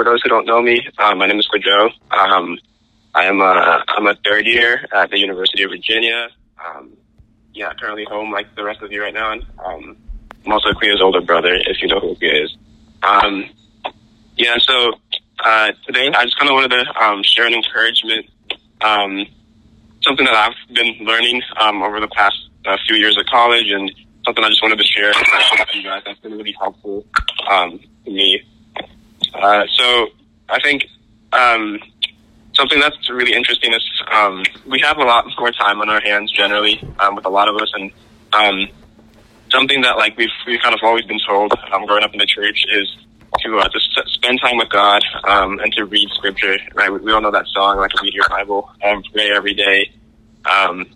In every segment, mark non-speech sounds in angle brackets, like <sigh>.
for those who don't know me, uh, my name is Quidjo. Um, I am a, I'm a third year at the University of Virginia. Um, yeah, currently home like the rest of you right now. And, um, I'm also Cleo's older brother, if you know who he is. Um, yeah, so uh, today I just kind of wanted to um, share an encouragement, um, something that I've been learning um, over the past uh, few years at college, and something I just wanted to share with you guys that's been really helpful um, to me. Uh, so I think um, something that's really interesting is um, we have a lot more time on our hands generally um, with a lot of us, and um, something that like we've we've kind of always been told um, growing up in the church is to uh, s- spend time with God um, and to read Scripture. Right, we, we all know that song, like read your Bible, um, pray every day, and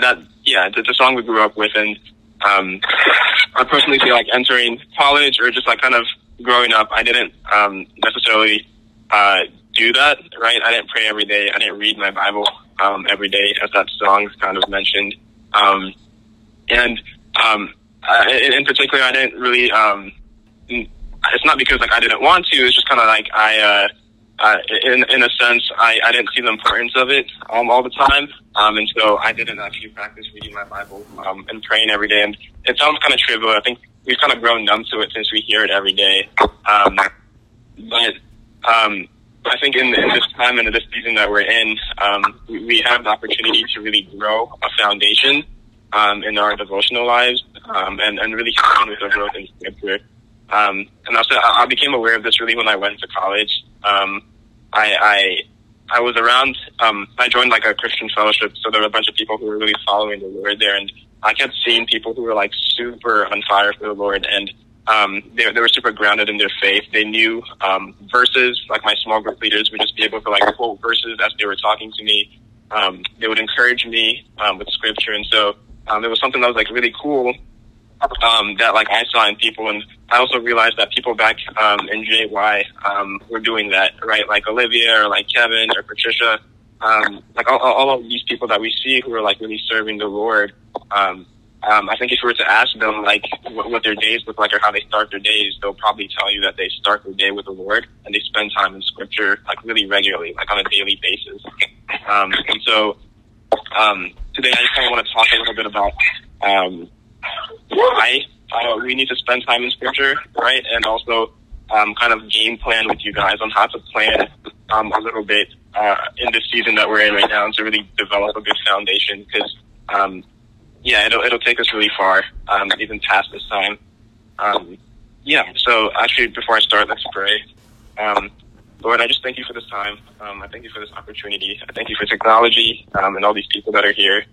that yeah, it's a song we grew up with, and I personally feel like entering college or just like kind of growing up, I didn't um, necessarily uh, do that. Right, I didn't pray every day. I didn't read my Bible um, every day, as that song kind of mentioned, um, and um, in, in particular, I didn't really. Um, it's not because like I didn't want to. It's just kind of like I, uh, uh, in in a sense, I, I didn't see the importance of it um, all the time, um, and so I didn't actually practice reading my Bible um, and praying every day. And it sounds kind of trivial. I think we've kind of grown numb to it since we hear it every day. Um, but um, I think in, in this time and in this season that we're in, um, we, we have the opportunity to really grow a foundation um, in our devotional lives um, and, and really continue with the growth in scripture. Um, and also, I I became aware of this really when I went to college. Um, I, I I was around. Um, I joined like a Christian fellowship, so there were a bunch of people who were really following the Lord there, and I kept seeing people who were like super on fire for the Lord, and um, they, they were super grounded in their faith. They knew um, verses. Like my small group leaders would just be able to like quote verses as they were talking to me. Um, they would encourage me um, with scripture, and so um, it was something that was like really cool um, that like I saw in people, and I also realized that people back um, in JY um, were doing that, right? Like Olivia or like Kevin or Patricia, um, like all, all of these people that we see who are like really serving the Lord. Um, um, I think if you were to ask them like what, what their days look like or how they start their days, they'll probably tell you that they start their day with the Lord and they spend time in Scripture like really regularly, like on a daily basis. Um, and so um, today I just kind of want to talk a little bit about um, why uh, we need to spend time in scripture, right? And also um, kind of game plan with you guys on how to plan a little bit uh, in this season that we're in right now and to really develop a good foundation because, um, yeah, it'll, it'll take us really far, um, even past this time. Um, yeah, so actually, before I start, let's pray. Um, Lord, I just thank you for this time. Um, I thank you for this opportunity. I thank you for technology um, and all these people that are here.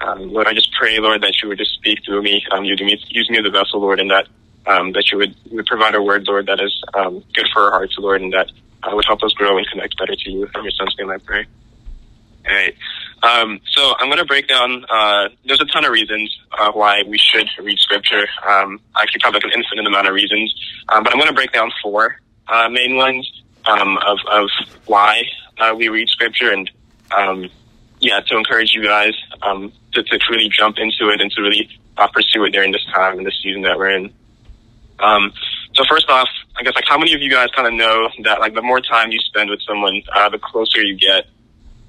Um, Lord, I just pray, Lord, that you would just speak through me. You me, use me as a vessel, Lord, and that that you would, would provide a word, Lord, that is good for our hearts, Lord, and that uh, would help us grow and connect better to you. In your son's name, I pray. All right. Um, so I'm going to break down. Uh, there's a ton of reasons uh, why we should read Scripture. Um, actually, probably like an infinite amount of reasons, um, but I'm going to break down four uh, main ones um, of of why uh, we read Scripture, and um, yeah, to encourage you guys um, to, to really jump into it and to really uh, pursue it during this time and this season that we're in. So first off, I guess like how many of you guys kind of know that like the more time you spend with someone, the closer you get.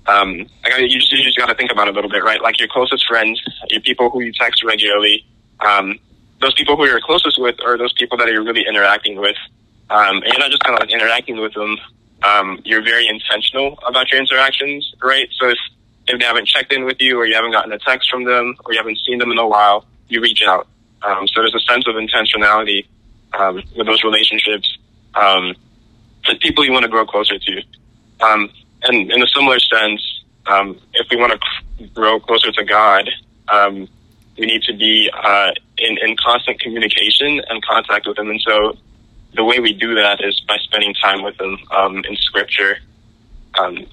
Um, you just, you just got to think about it a little bit, right? Like your closest friends, your people who you text regularly, um, those people who you're closest with are those people that you're really interacting with. Um, and you're not just kind of like interacting with them. Um, you're very intentional about your interactions, right? So if, if they haven't checked in with you or you haven't gotten a text from them or you haven't seen them in a while, you reach out. Um, so there's a sense of intentionality um, with those relationships um, people you want to grow closer to. Um, and in a similar sense, um, if we want to grow closer to God, um, we need to be uh, in, in constant communication and contact with Him. And so the way we do that is by spending time with Him um, in Scripture. Um,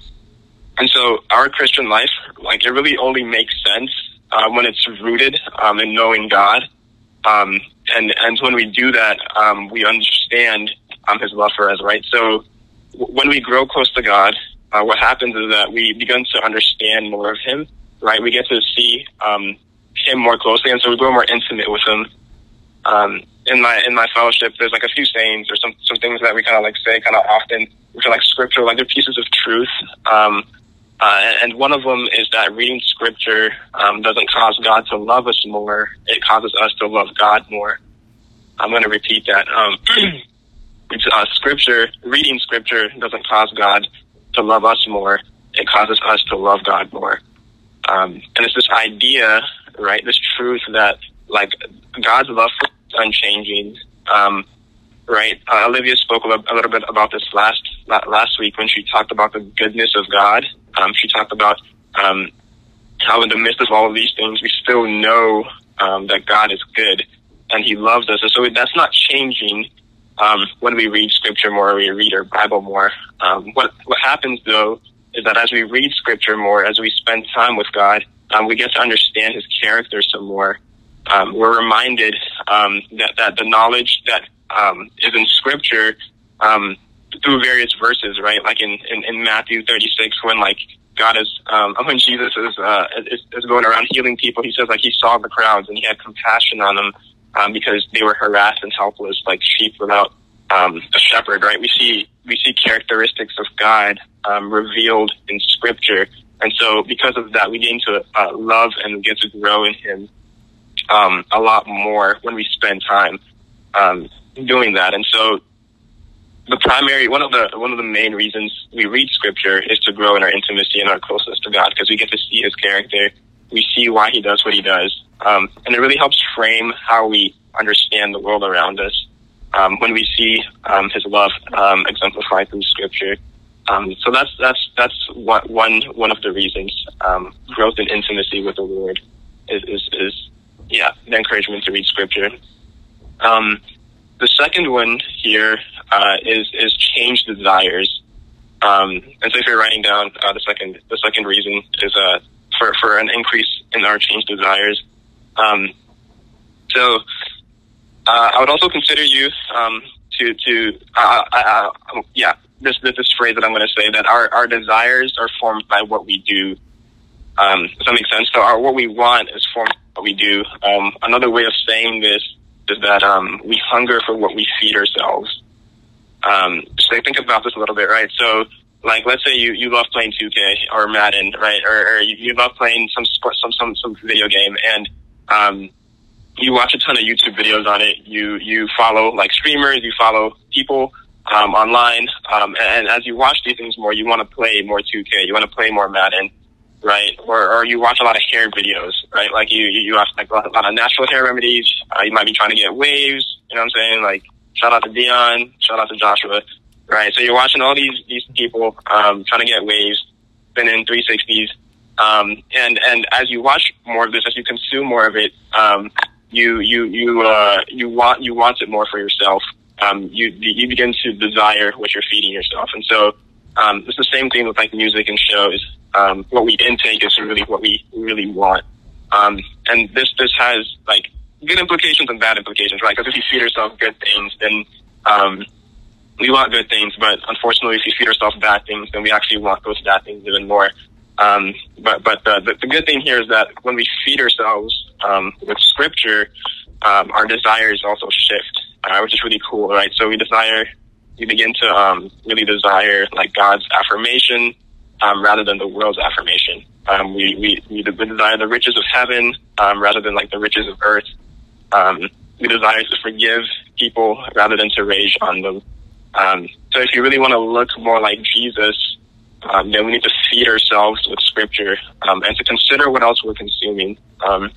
and so our Christian life, like it really only makes sense uh, when it's rooted um, in knowing God. And, and when we do that, we understand his love for us, right? So w- when we grow close to God, uh, what happens is that we begin to understand more of him, right? We get to see um, him more closely, and so we grow more intimate with him. Um, in my in my fellowship, there's like a few sayings or some some things that we kind of like say kind of often, which are like scripture, like they're pieces of truth. Um, uh, and one of them is that reading scripture um, doesn't cause God to love us more; it causes us to love God more. I'm going to repeat that. Um, <clears throat> uh, scripture, reading scripture doesn't cause God to love us more; it causes us to love God more. Um, and it's this idea, right? This truth that like God's love for unchanging. Um, right? Uh, Olivia spoke a, a little bit about this last last week when she talked about the goodness of God. Um, she talked about um, how, in the midst of all of these things, we still know um, that God is good and He loves us. And so that's not changing um, when we read Scripture more, we read our Bible more. Um, what what happens though is that as we read Scripture more, as we spend time with God, um, we get to understand His character some more um, we're reminded um, that, that the knowledge that um, is in Scripture um, through various verses, right? Like in, in, in Matthew 36, when like God is, um, <laughs> when Jesus is, uh, is, is going around healing people, he says like he saw the crowds and he had compassion on them um, because they were harassed and helpless, like sheep without um, a shepherd, right? We see we see characteristics of God um, revealed in Scripture, and so because of that, we gain to uh, love and get to grow in Him um, a lot more when we spend time um, doing that. And so, the primary one of the one of the main reasons we read Scripture is to grow in our intimacy and our closeness to God because we get to see His character. We see why He does what He does, um, and it really helps frame how we understand the world around us um, when we see um, His love um, exemplified through Scripture. Um, so that's that's that's what, one one of the reasons um, growth in intimacy with the Lord is, is, is yeah, the encouragement to read scripture. The second one here uh, is is change desires. Um, and so if you're writing down uh, the second the second reason is uh, for for an increase in our change desires. Um, so uh, I would also consider you um, to to uh, uh, uh, yeah this this phrase that I'm going to say that our our desires are formed by what we do. Um, does that make sense? So our what we want is formed by what we do. Um, another way of saying this is that um, we hunger for what we feed ourselves. Um, so think about this a little bit, right? So, like, let's say you, you love playing 2K or Madden, right? Or, or you, you love playing some sport, some some some video game, and um, you watch a ton of YouTube videos on it. You you follow like streamers, you follow people um, online, um, and, and as you watch these things more, you want to play more 2K. You want to play more Madden right? Or, or you watch a lot of hair videos, right? Like you, you watch like a lot of natural hair remedies. Uh, you might be trying to get waves. You know what I'm saying? Like shout out to Dion, shout out to Joshua, right? So you're watching all these these people um, trying to get waves, spinning 360s, um, and and as you watch more of this, as you consume more of it, um, you you you uh, you want you want it more for yourself. Um, you you begin to desire what you're feeding yourself, and so um, it's the same thing with like music and shows um, what we intake is really what we really want. Um, and this this has like good implications and bad implications, right? Because if you feed yourself good things, then um, we want good things. But unfortunately, if you feed ourselves bad things, then we actually want those bad things even more. Um, but but the, the, the good thing here is that when we feed ourselves um, with Scripture, um, our desires also shift, uh, which is really cool, right? So we desire, we begin to um, really desire like God's affirmation um, rather than the world's affirmation. Um, we, we, we desire the riches of heaven um, rather than like the riches of earth. Um, we desire to forgive people rather than to rage on them. Um, so if you really want to look more like Jesus, um, then we need to feed ourselves with scripture um, and to consider what else we're consuming. Um,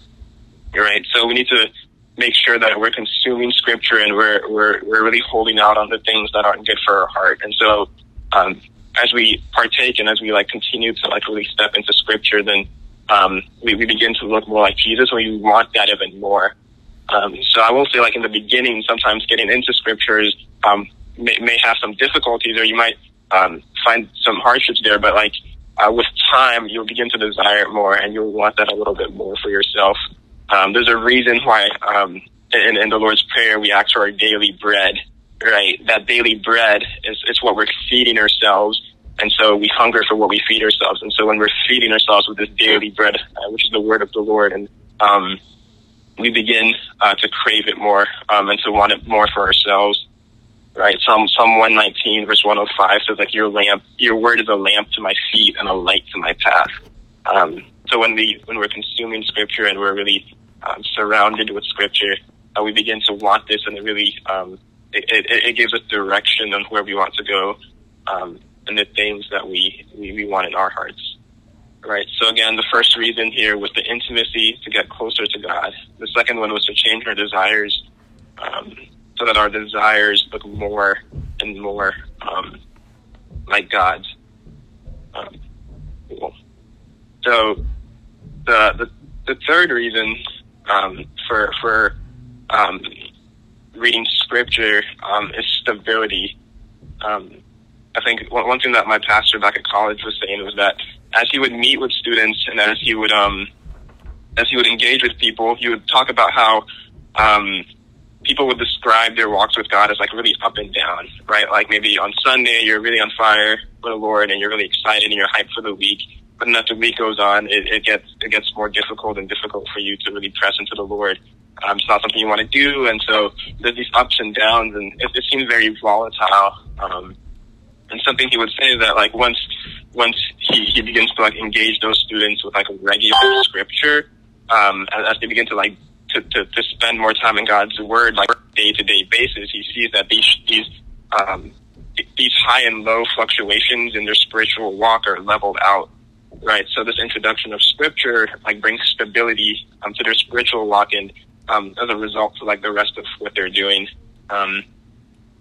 right. So we need to make sure that we're consuming scripture and we're, we're, we're really holding out on the things that aren't good for our heart. And so, um, as we partake and as we like continue to like really step into scripture, then um, we, we begin to look more like Jesus. And we want that even more. Um, so I will say, like in the beginning, sometimes getting into scriptures um, may, may have some difficulties, or you might um, find some hardships there. But like uh, with time, you'll begin to desire it more, and you'll want that a little bit more for yourself. Um, there's a reason why um, in, in the Lord's Prayer we ask for our daily bread right? That daily bread is, is what we're feeding ourselves. And so we hunger for what we feed ourselves. And so when we're feeding ourselves with this daily bread, uh, which is the word of the Lord, and um, we begin uh, to crave it more um, and to want it more for ourselves. Right? Psalm Psalm 119 verse 105 says like your lamp, your word is a lamp to my feet and a light to my path. Um, so when we when we're consuming scripture and we're really um, surrounded with scripture, uh, we begin to want this, and it really um, it, it, it gives us direction on where we want to go um, and the things that we, we we want in our hearts. Right. So again, the first reason here was the intimacy to get closer to God. The second one was to change our desires, um, so that our desires look more and more um, like God's. Um. So the, the the third reason um, for for um, reading scripture um, is stability. Um, I think one, one thing that my pastor back at college was saying was that as he would meet with students and as he would um, as he would engage with people, he would talk about how um, people would describe their walks with God as like really up and down, right? Like maybe on Sunday you're really on fire for the Lord and you're really excited and you're hyped for the week. But then as the week goes on, it, it gets it gets more difficult and difficult for you to really press into the Lord. Um, it's not something you want to do, and so there's these ups and downs, and it, it seems very volatile. Um, and something he would say that like once once he, he begins to like engage those students with like a regular scripture, um, as, as they begin to like to, to, to spend more time in God's word, like day to day basis, he sees that these these um, these high and low fluctuations in their spiritual walk are leveled out right? So this introduction of scripture like brings stability um, to their spiritual walk, and um, as a result to like the rest of what they're doing. Um,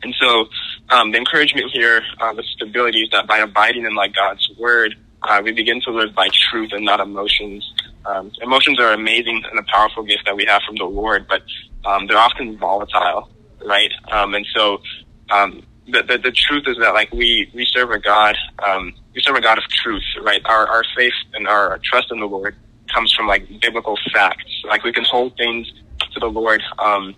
and so um, the encouragement here uh, with stability is that by abiding in like God's word, uh, we begin to live by truth and not emotions. Um, emotions are amazing and a powerful gift that we have from the Lord, but um, they're often volatile, right? Um, and so um, the, the, the truth is that like we we serve a God um, we serve a God of truth, right? Our our faith and our trust in the Lord comes from like biblical facts. Like we can hold things to the Lord um,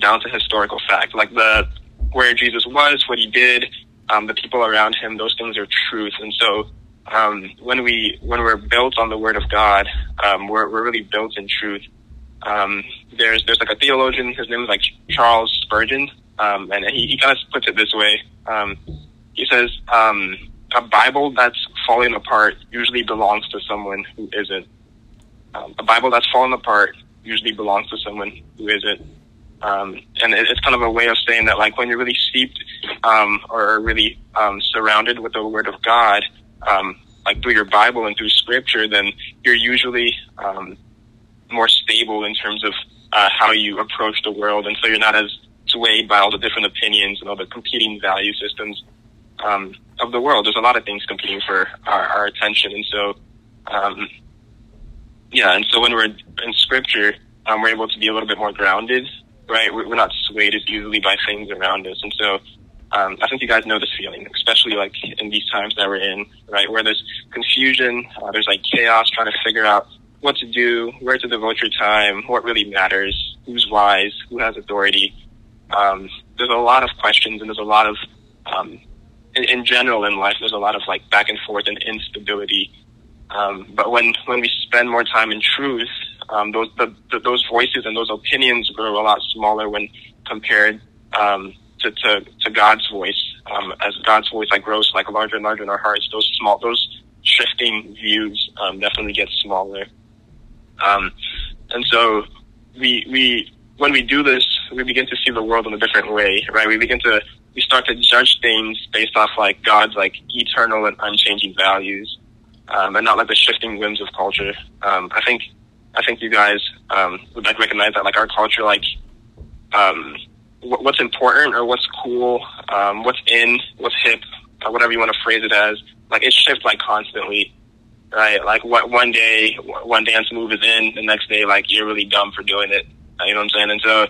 down to historical fact, like the where Jesus was, what he did, the people around him. Those things are truth, and so um, when we when we're built on the Word of God, um, we're we're really built in truth. Um, there's there's like a theologian. His name is like Charles Spurgeon, um, and he, he kind of puts it this way. Um, he says, um, a Bible that's falling apart usually belongs to someone who isn't. A Bible that's fallen apart usually belongs to someone who isn't. Um, and it, it's kind of a way of saying that, like, when you're really steeped um, or really um, surrounded with the Word of God, um, like through your Bible and through Scripture, then you're usually um, more stable in terms of uh, how you approach the world, and so you're not as swayed by all the different opinions and all the competing value systems um, of the world. There's a lot of things competing for our, our attention, and so um, yeah, and so when we're in Scripture, um, we're able to be a little bit more grounded, right? We're not swayed as easily by things around us, and so um, I think you guys know this feeling, especially like in these times that we're in, right? Where there's confusion, uh, there's like chaos, trying to figure out what to do, where to devote your time, what really matters, who's wise, who has authority um, there's a lot of questions and there's a lot of, um, in, in, general in life, there's a lot of like back and forth and instability. Um, but when, when we spend more time in truth, um, those, the, the, those voices and those opinions grow a lot smaller when compared, um, to, to, to God's voice. Um, as God's voice like grows like larger and larger in our hearts, those small, those shifting views, definitely get smaller. and so we, we, when we do this, we begin to see the world in a different way, right? We begin to we start to judge things based off like God's like eternal and unchanging values, um, and not like the shifting whims of culture. Um, I think I think you guys um, would like recognize that like our culture, like um, what's important or what's cool, um, what's in, what's hip, or whatever you want to phrase it as, like it shifts like constantly. Right, like what one day one dance move is in, the next day like you're really dumb for doing it. You know what I'm saying? And so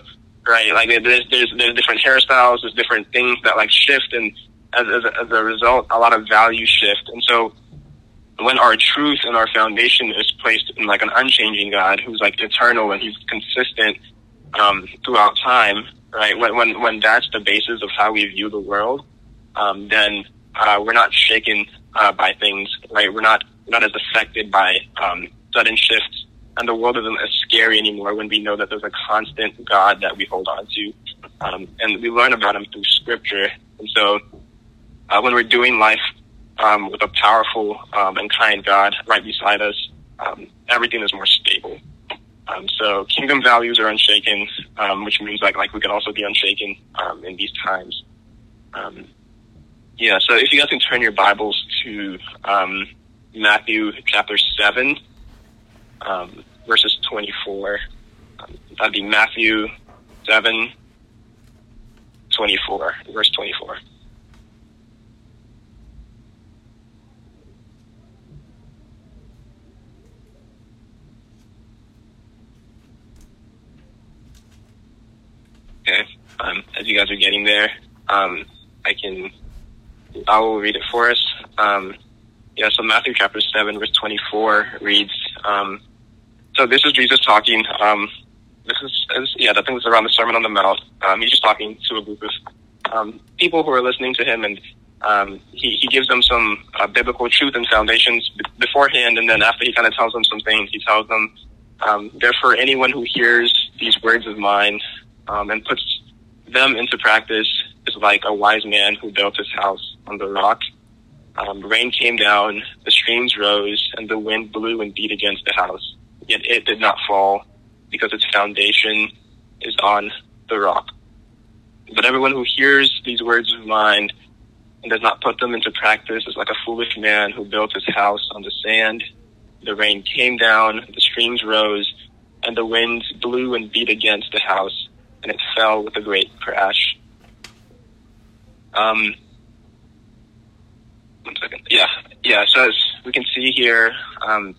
right? Like there's there's there's different hairstyles, there's different things that like shift, and as as a, as a result, a lot of value shift. And so, when our truth and our foundation is placed in like an unchanging God who's like eternal and He's consistent um, throughout time, right? When when when that's the basis of how we view the world, um, then uh, we're not shaken uh, by things, right? We're not not as affected by um, sudden shifts and the world isn't as scary anymore when we know that there's a constant God that we hold on to. Um, and we learn about him through scripture. And so uh, when we're doing life um, with a powerful um, and kind God right beside us, um, everything is more stable. Um, so kingdom values are unshaken, um, which means like like we can also be unshaken um, in these times. Um, yeah. So if you guys can turn your Bibles to um, Matthew chapter seven, um, verses twenty-four. Um, that'd be Matthew seven, twenty-four, verse twenty-four. Okay. Um, as you guys are getting there, um, I can, I will read it for us. Um, yeah, so Matthew chapter 7, verse 24 reads, um, so this is Jesus talking. Um, this is, is, yeah, I think it's around the Sermon on the Mount. Um, he's just talking to a group of um, people who are listening to him, and um, he, he gives them some uh, biblical truth and foundations b- beforehand, and then after he kind of tells them some things, he tells them, um, therefore, anyone who hears these words of mine um, and puts them into practice is like a wise man who built his house on the rock. Um, rain came down, the streams rose, and the wind blew and beat against the house. Yet it did not fall because its foundation is on the rock. But everyone who hears these words of mine and does not put them into practice is like a foolish man who built his house on the sand. The rain came down, the streams rose, and the winds blew and beat against the house, and it fell with a great crash. Um, one second. Yeah, yeah. So as we can see here, um,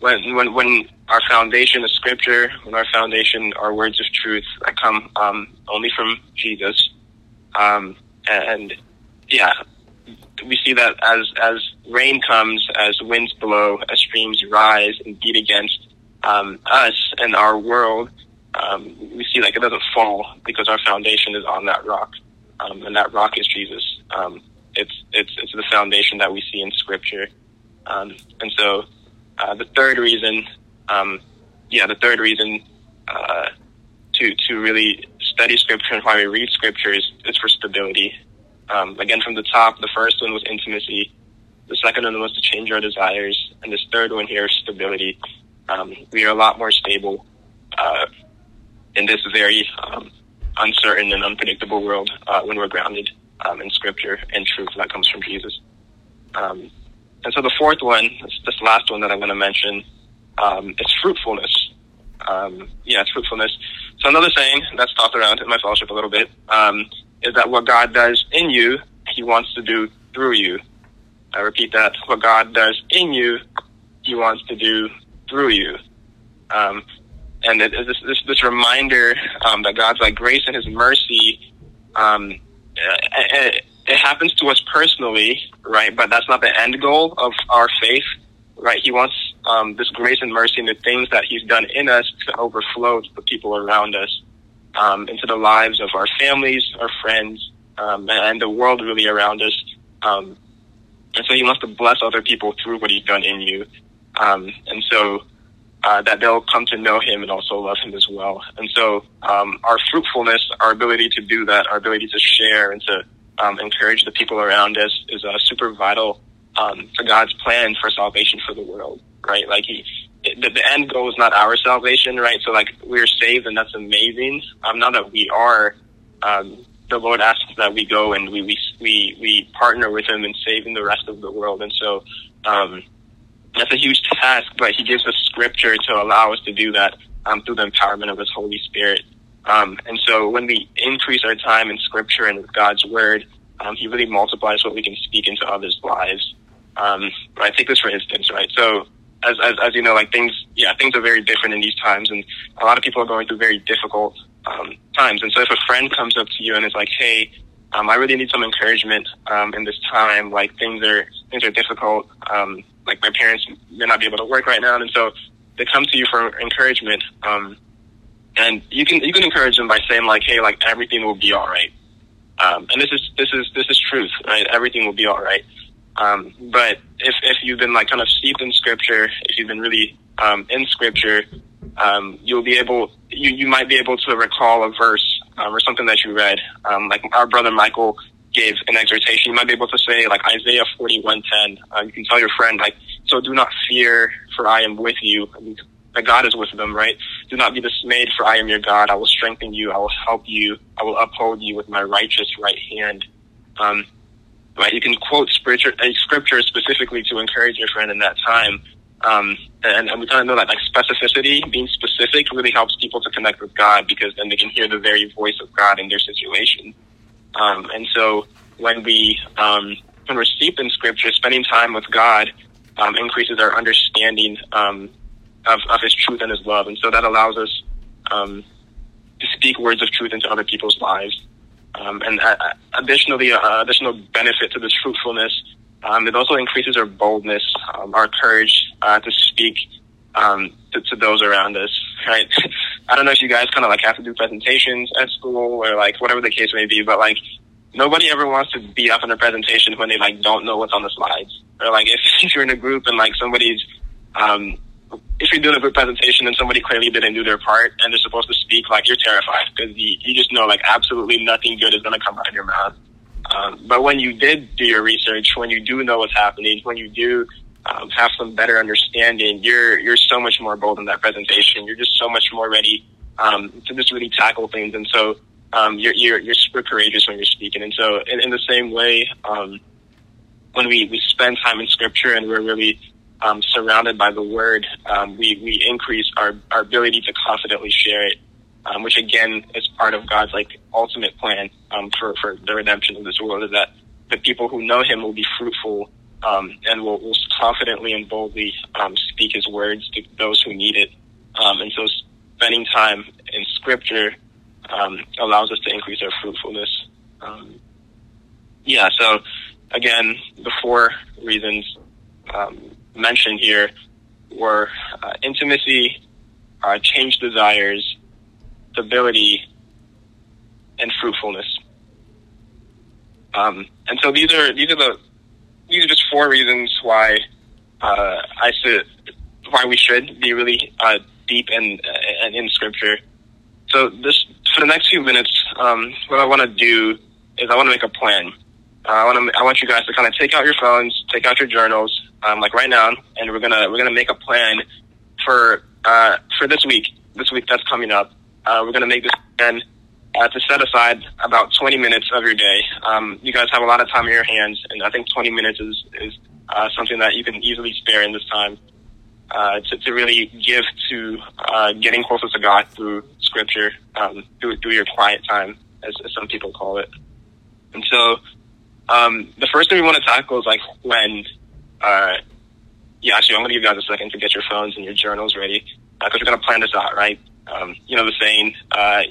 when when when our foundation is Scripture, when our foundation are words of truth that come um, only from Jesus, um, and yeah, we see that as as rain comes, as winds blow, as streams rise and beat against um, us and our world, um, we see like it doesn't fall because our foundation is on that rock, um, and that rock is Jesus. Um, it's it's it's the foundation that we see in Scripture, um, and so uh, the third reason, um, yeah, the third reason uh, to to really study Scripture and why we read Scripture is, is for stability. Um, again, from the top, the first one was intimacy. The second one was to change our desires, and this third one here is stability. Um, we are a lot more stable uh, in this very um, uncertain and unpredictable world uh, when we're grounded um, in Scripture and truth that comes from Jesus. Um, and so the fourth one, this, last one that I'm going to mention, um, is fruitfulness. Um, yeah, it's fruitfulness. So another saying that's tossed around in my fellowship a little bit um, is that what God does in you, He wants to do through you. I repeat that: what God does in you, He wants to do through you. And it, this, this, this reminder um, that God's like grace and His mercy, um, it, it happens to us personally, right? But that's not the end goal of our faith, right? He wants um, this grace and mercy and the things that He's done in us to overflow to the people around us, um, into the lives of our families, our friends, um, and the world really around us. Um, and so He wants to bless other people through what He's done in you. And so uh, that they'll come to know him and also love him as well. And so um, our fruitfulness, our ability to do that, our ability to share and to um, encourage the people around us is uh, super vital um, to God's plan for salvation for the world, right? Like he, the, the end goal is not our salvation, right? So like we're saved and that's amazing. Um, now that we are, um, the Lord asks that we go and we, we, we, we partner with him in saving the rest of the world. And so, um, that's a huge task, but he gives us scripture to allow us to do that um, through the empowerment of his Holy Spirit. Um, and so when we increase our time in scripture and with God's word, um, he really multiplies what we can speak into others' lives. Um, right? Take this for instance, right? So as, as, as you know, like things, yeah, things are very different in these times and a lot of people are going through very difficult, um, times. And so if a friend comes up to you and is like, Hey, um, I really need some encouragement, um, in this time, like things are, things are difficult. Like my parents may not be able to work right now, and so they come to you for encouragement. Um, and you can you can encourage them by saying like, hey, like everything will be all right. Um, and this is this is this is truth, right? Everything will be all right. Um, but if if you've been like kind of steeped in scripture, if you've been really um, in scripture, um, you'll be able you you might be able to recall a verse um, or something that you read. Um, like our brother Michael gave an exhortation. You might be able to say like Isaiah forty one ten. Uh, you can tell your friend like, so do not fear, for I am with you. I mean, that God is with them, right? Do not be dismayed, for I am your God. I will strengthen you. I will help you. I will uphold you with my righteous right hand. Um, right? You can quote scripture, scripture specifically to encourage your friend in that time. Um, and, and we kind of know that like specificity, being specific, really helps people to connect with God because then they can hear the very voice of God in their situation. Um, and so when we um, when we're steeped in Scripture, spending time with God um, increases our understanding um, of, of His truth and His love, and so that allows us um, to speak words of truth into other people's lives. Um, and uh, additionally, uh, additional benefit to this fruitfulness, um, it also increases our boldness, our courage uh, to speak um, to, to those around us. <laughs> Right? I don't know if you guys kind of like have to do presentations at school or like whatever the case may be, but like nobody ever wants to be up in a presentation when they like don't know what's on the slides or like <laughs> if, you're in a group and like somebody's um, if you're doing a good presentation and somebody clearly didn't do their part and they're supposed to speak, like you're terrified because you, you just know like absolutely nothing good is going to come out of your mouth. Um, but when you did do your research, when you do know what's happening, when you do um, have some better understanding, you're you're so much more bold in that presentation. You're just so much more ready um, to just really tackle things, and so um, you're, you're you're super courageous when you're speaking. And so, in, in the same way, um, when we we spend time in Scripture and we're really um, surrounded by the word, um, we, we increase our, our ability to confidently share it, um, which again is part of God's like ultimate plan um, for, for the redemption of this world is that the people who know him will be fruitful um, and will, will confidently and boldly um, speak his words to those who need it. and so spending time in scripture allows us to increase our fruitfulness. yeah, so again, the four reasons um, mentioned here were uh, intimacy, uh, change desires, stability, and fruitfulness. Um, and so these are these are the these are just four reasons why uh, I said why we should be really uh, deep in uh, in Scripture. So this for the next few minutes, um, what I want to do is I want to make a plan. Uh, I want to I want you guys to kind of take out your phones, take out your journals, um, like right now, and we're gonna we're gonna make a plan for uh, for this week. This week that's coming up, uh, we're gonna make this plan uh, to set aside about 20 minutes of your day. Um, you guys have a lot of time in your hands, and I think 20 minutes is is uh, something that you can easily spare in this time uh, to, to really give to uh, getting closer to God through Scripture, um, through through your quiet time, as, as some people call it. And so, um, the first thing we want to tackle is like when uh, yeah, actually, I'm going to give you guys a second to get your phones and your journals ready because uh, we're going to plan this out, right? Um, you know the saying, uh,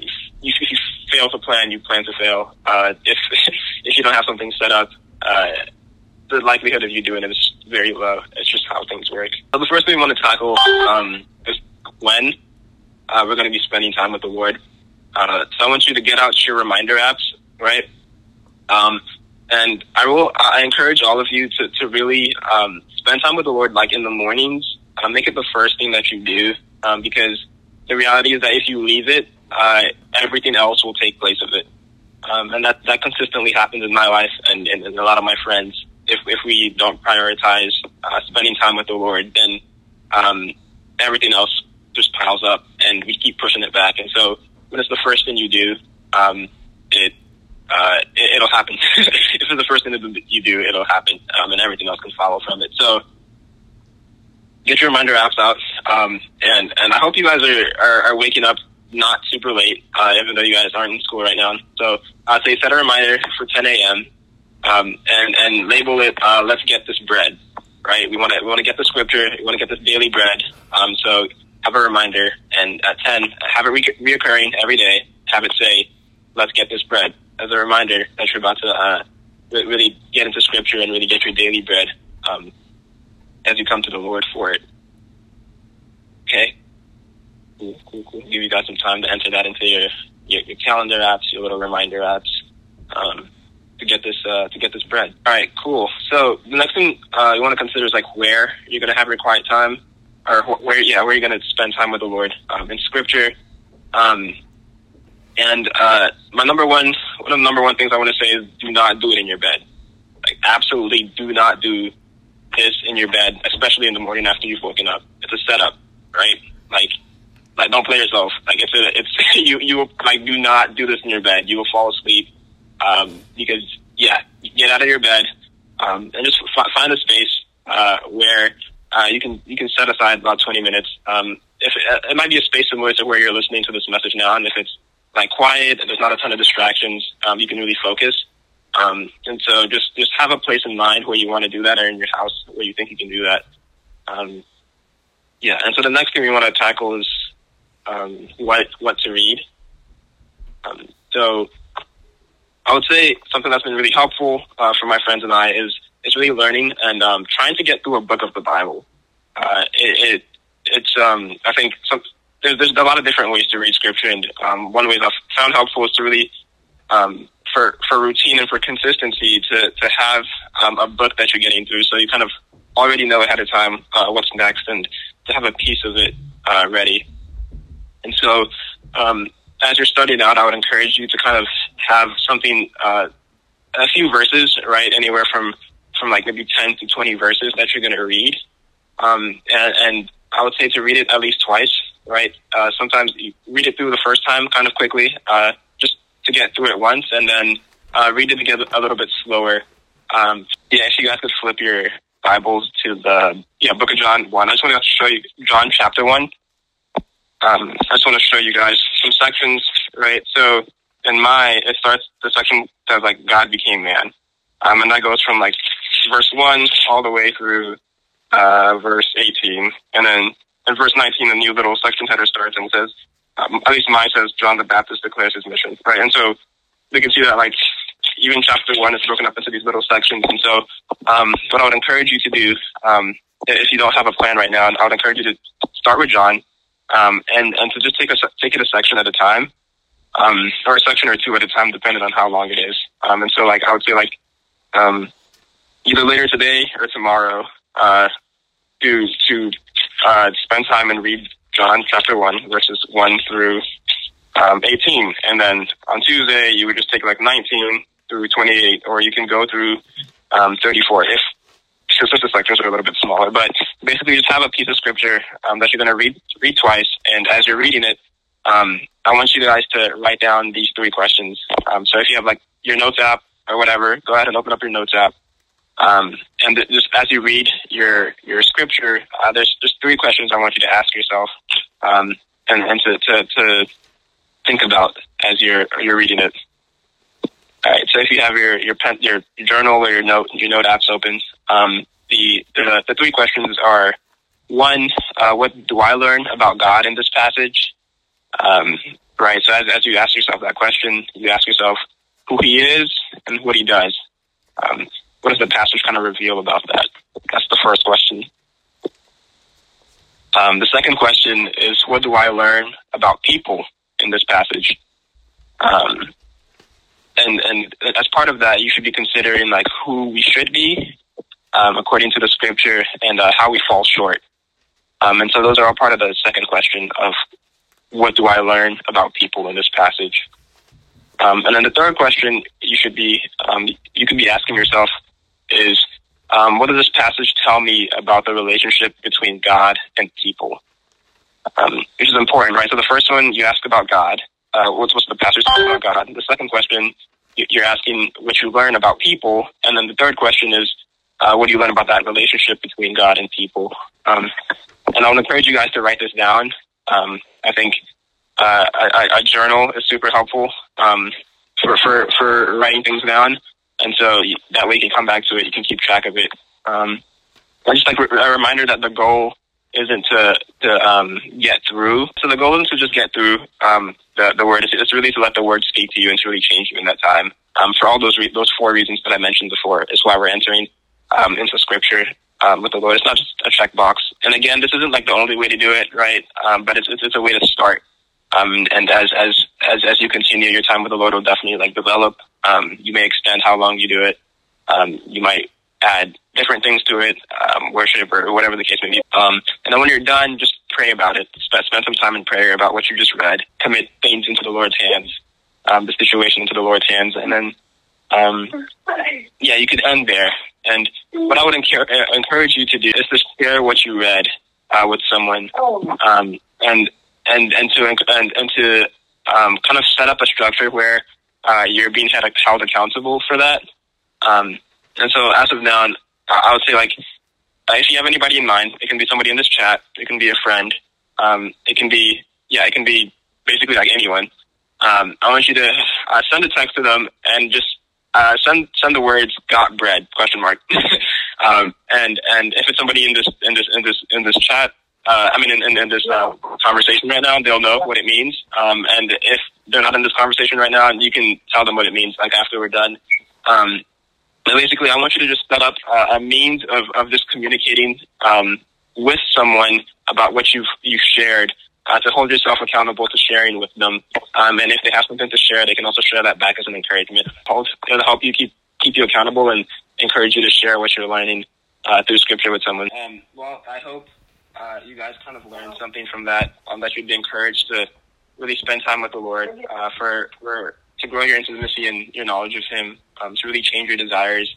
you, if you fail to plan, you plan to fail. Uh, if <laughs> if you don't have something set up, uh, the likelihood of you doing it is very low. It's just how things work. So the first thing we want to tackle um, is when uh, we're going to be spending time with the Lord. Uh, so I want you to get out your reminder apps, right? Um, and I will, I encourage all of you to, to really um, spend time with the Lord, like in the mornings. Uh, make it the first thing that you do, um, because the reality is that if you leave it, uh, everything else will take place of it. Um, and that, that consistently happens in my life and, and, and a lot of my friends. If, if we don't prioritize uh, spending time with the Lord, then um, everything else just piles up and we keep pushing it back. And so when it's the first thing you do, um, it uh, it, will happen. <laughs> if it's the first thing that you do, it'll happen, um, and everything else can follow from it. So get your reminder apps out, um, and and I hope you guys are, are, are waking up not super late, uh, even though you guys aren't in school right now. So uh, say set a reminder for 10 a.m. Um, and and label it. Uh, Let's get this bread. Right? We want to we want to get the scripture. We want to get this daily bread. Um, so have a reminder, and at 10, have it re- reoccurring every day. Have it say, "Let's get this bread." as a reminder that you're about to uh, really get into Scripture and really get your daily bread um, as you come to the Lord for it. Okay? Cool, cool. Give you guys some time to enter that into your, your, your calendar apps, your little reminder apps. Um, to get this uh, to get this bread. All right, cool. So the next thing uh, you want to consider is like where you're going to have your quiet time, or wh- where yeah where you're going to spend time with the Lord um, in Scripture. Um, and uh, my number one one of the number one things I want to say is do not do it in your bed. Like absolutely do not do this in your bed, especially in the morning after you've woken up. It's a setup, right? Like like don't play yourself. Like it's a, it's <laughs> you you like do not do this in your bed. You will fall asleep um, because yeah, get out of your bed um, and just f- find a space uh, where uh, you can you can set aside about twenty minutes. Um, if it, it might be a space similar to where you're listening to this message now, and if it's like quiet and there's not a ton of distractions, um, you can really focus. Um, and so just just have a place in mind where you want to do that, or in your house where you think you can do that. Um, yeah, and so the next thing we want to tackle is um, what what to read. Um, so I would say something that's been really helpful uh, for my friends and I is is really learning and um, trying to get through a book of the Bible. Uh, it, it it's um, I think some, there's there's a lot of different ways to read scripture, and um, one way that I've found helpful is to really um, for for routine and for consistency to to have um, a book that you're getting through, so you kind of already know ahead of time uh, what's next, and to have a piece of it uh, ready. And so, um, as you're studying out, I would encourage you to kind of have something, uh, a few verses, right? Anywhere from from like maybe ten to twenty verses that you're going to read, um, and, and I would say to read it at least twice, right? Uh, sometimes you read it through the first time kind of quickly, uh, just to get through it once, and then uh, read it again a little bit slower. Um, yeah, if you guys could flip your Bibles to the yeah Book of John one, I just want to show you John chapter one. Um, I just want to show you guys some sections, right? So in my, it starts the section says like God became man, um, and that goes from like verse one all the way through uh, verse 18. And then in verse 19, a new little section header starts and says, um, at least mine says, John the Baptist declares his mission, right? And so we can see that, like, even chapter one is broken up into these little sections. And so, um, what I would encourage you to do, um, if you don't have a plan right now, I would encourage you to start with John, um, and, and to just take a, take it a section at a time, um, or a section or two at a time, depending on how long it is. Um, and so, like, I would say, like, um, either later today or tomorrow, uh, to to uh, spend time and read John chapter one, verses one through um, eighteen, and then on Tuesday you would just take like nineteen through twenty-eight, or you can go through um, thirty-four if since the sections are a little bit smaller. But basically, just have a piece of scripture um, that you're going to read read twice, and as you're reading it, um, I want you guys to write down these three questions. Um, so if you have like your notes app or whatever, go ahead and open up your notes app um, and just as you read your your scripture, uh, there's just three questions I want you to ask yourself, um, and, and to, to, to think about as you're you're reading it. All right. So if you have your your pen, your journal or your note your note apps open, um, the, the three questions are: one, uh, what do I learn about God in this passage? Um, right. So as as you ask yourself that question, you ask yourself who He is and what He does. Um, what does the passage kind of reveal about that? That's the first question. Um, the second question is, what do I learn about people in this passage? Um, and and as part of that, you should be considering like who we should be um, according to the scripture and uh, how we fall short. Um, and so those are all part of the second question of what do I learn about people in this passage. Um, and then the third question you should be um, you could be asking yourself is um, what does this passage tell me about the relationship between God and people? Um, which is important, right? So the first one, you ask about God. Uh, what's, what's the passage about God? The second question, you're asking what you learn about people. And then the third question is, uh, what do you learn about that relationship between God and people? Um, and I would encourage you guys to write this down. Um, I think uh, a, a, journal is super helpful um, for, for, for writing things down and so that way you can come back to it. You can keep track of it. Um, just like a reminder that the goal isn't to to um, get through. So the goal isn't to just get through um, the the word. It's, it's really to let the word speak to you and to really change you in that time. For all those re- those four reasons that I mentioned before, is why we're entering um, into Scripture um, with the Lord. It's not just a checkbox. And again, this isn't like the only way to do it, right? Um, but it's, it's it's a way to start. Um, and as as as as you continue your time with the Lord, will definitely like develop Um, you may extend how long you do it. Um, you might add different things to it, um, worship or whatever the case may be. Um, and then when you're done, just pray about it. Spend, some time in prayer about what you just read. Commit things into the Lord's hands, um, the situation into the Lord's hands, and then, um, yeah, you could end there. And what I would encourage, encourage you to do is to share what you read uh, with someone, um, and and and to and, and to um, kind of set up a structure where uh, you're being held accountable for that. Um, and so as of now, I would say like uh, if you have anybody in mind, it can be somebody in this chat, it can be a friend, um, it can be yeah, it can be basically like anyone. Um, I want you to uh, send a text to them and just uh, send send the words "got bread?" question mark. <laughs> um, and and if it's somebody in this in this in this in this chat, uh, I mean in, in, in this uh, conversation right now, they'll know what it means. Um, and if they're not in this conversation right now, you can tell them what it means. Like after we're done. Um, but basically, I want you to just set up uh, a means of of just communicating um, with someone about what you've you've shared uh, to hold yourself accountable to sharing with them. Um, and if they have something to share, they can also share that back as an encouragement. It'll help you keep keep you accountable and encourage you to share what you're learning uh, through scripture with someone. Um, well, I hope uh, you guys kind of learned something from that. Um, that you'd be encouraged to really spend time with the Lord uh, for for to grow your intimacy and your knowledge of Him. Um, to really change your desires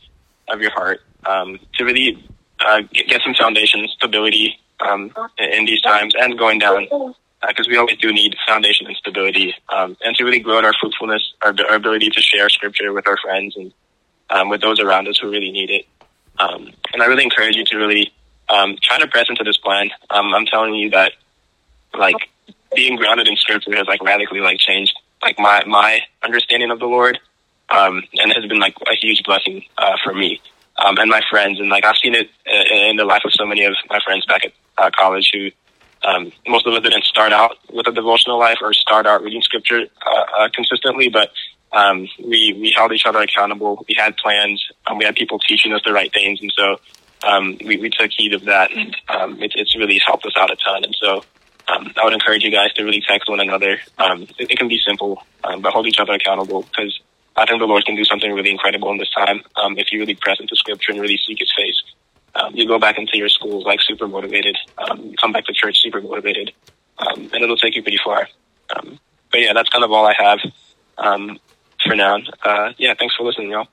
of your heart. Um, to really uh, get, get some foundation stability um, in these times and going down because uh, we always do need foundation and stability um, and to really grow in our fruitfulness, our, our, ability to share scripture with our friends and um, with those around us who really need it. Um, and I really encourage you to really um, try to press into this plan. Um, I'm telling you that like being grounded in scripture has like radically like changed like my, my understanding of the Lord um, and has been like a huge blessing uh, for me um, and my friends. And like I've seen it in the life of so many of my friends back at uh, college who um, most of them didn't start out with a devotional life or start out reading scripture uh, uh, consistently, but um, we we held each other accountable. We had plans. Um, we had people teaching us the right things, and so um, we, we took heed of that. And um, it, it's really helped us out a ton. And so um, I would encourage you guys to really text one another. Um, it, it can be simple, um, but hold each other accountable because I think the Lord can do something really incredible in this time um, if you really press into Scripture and really seek His face um, you go back into your schools like super motivated. Um, come back to church super motivated, um, and it'll take you pretty far. Um, but yeah, that's kind of all I have um, for now. Uh, yeah, thanks for listening, y'all.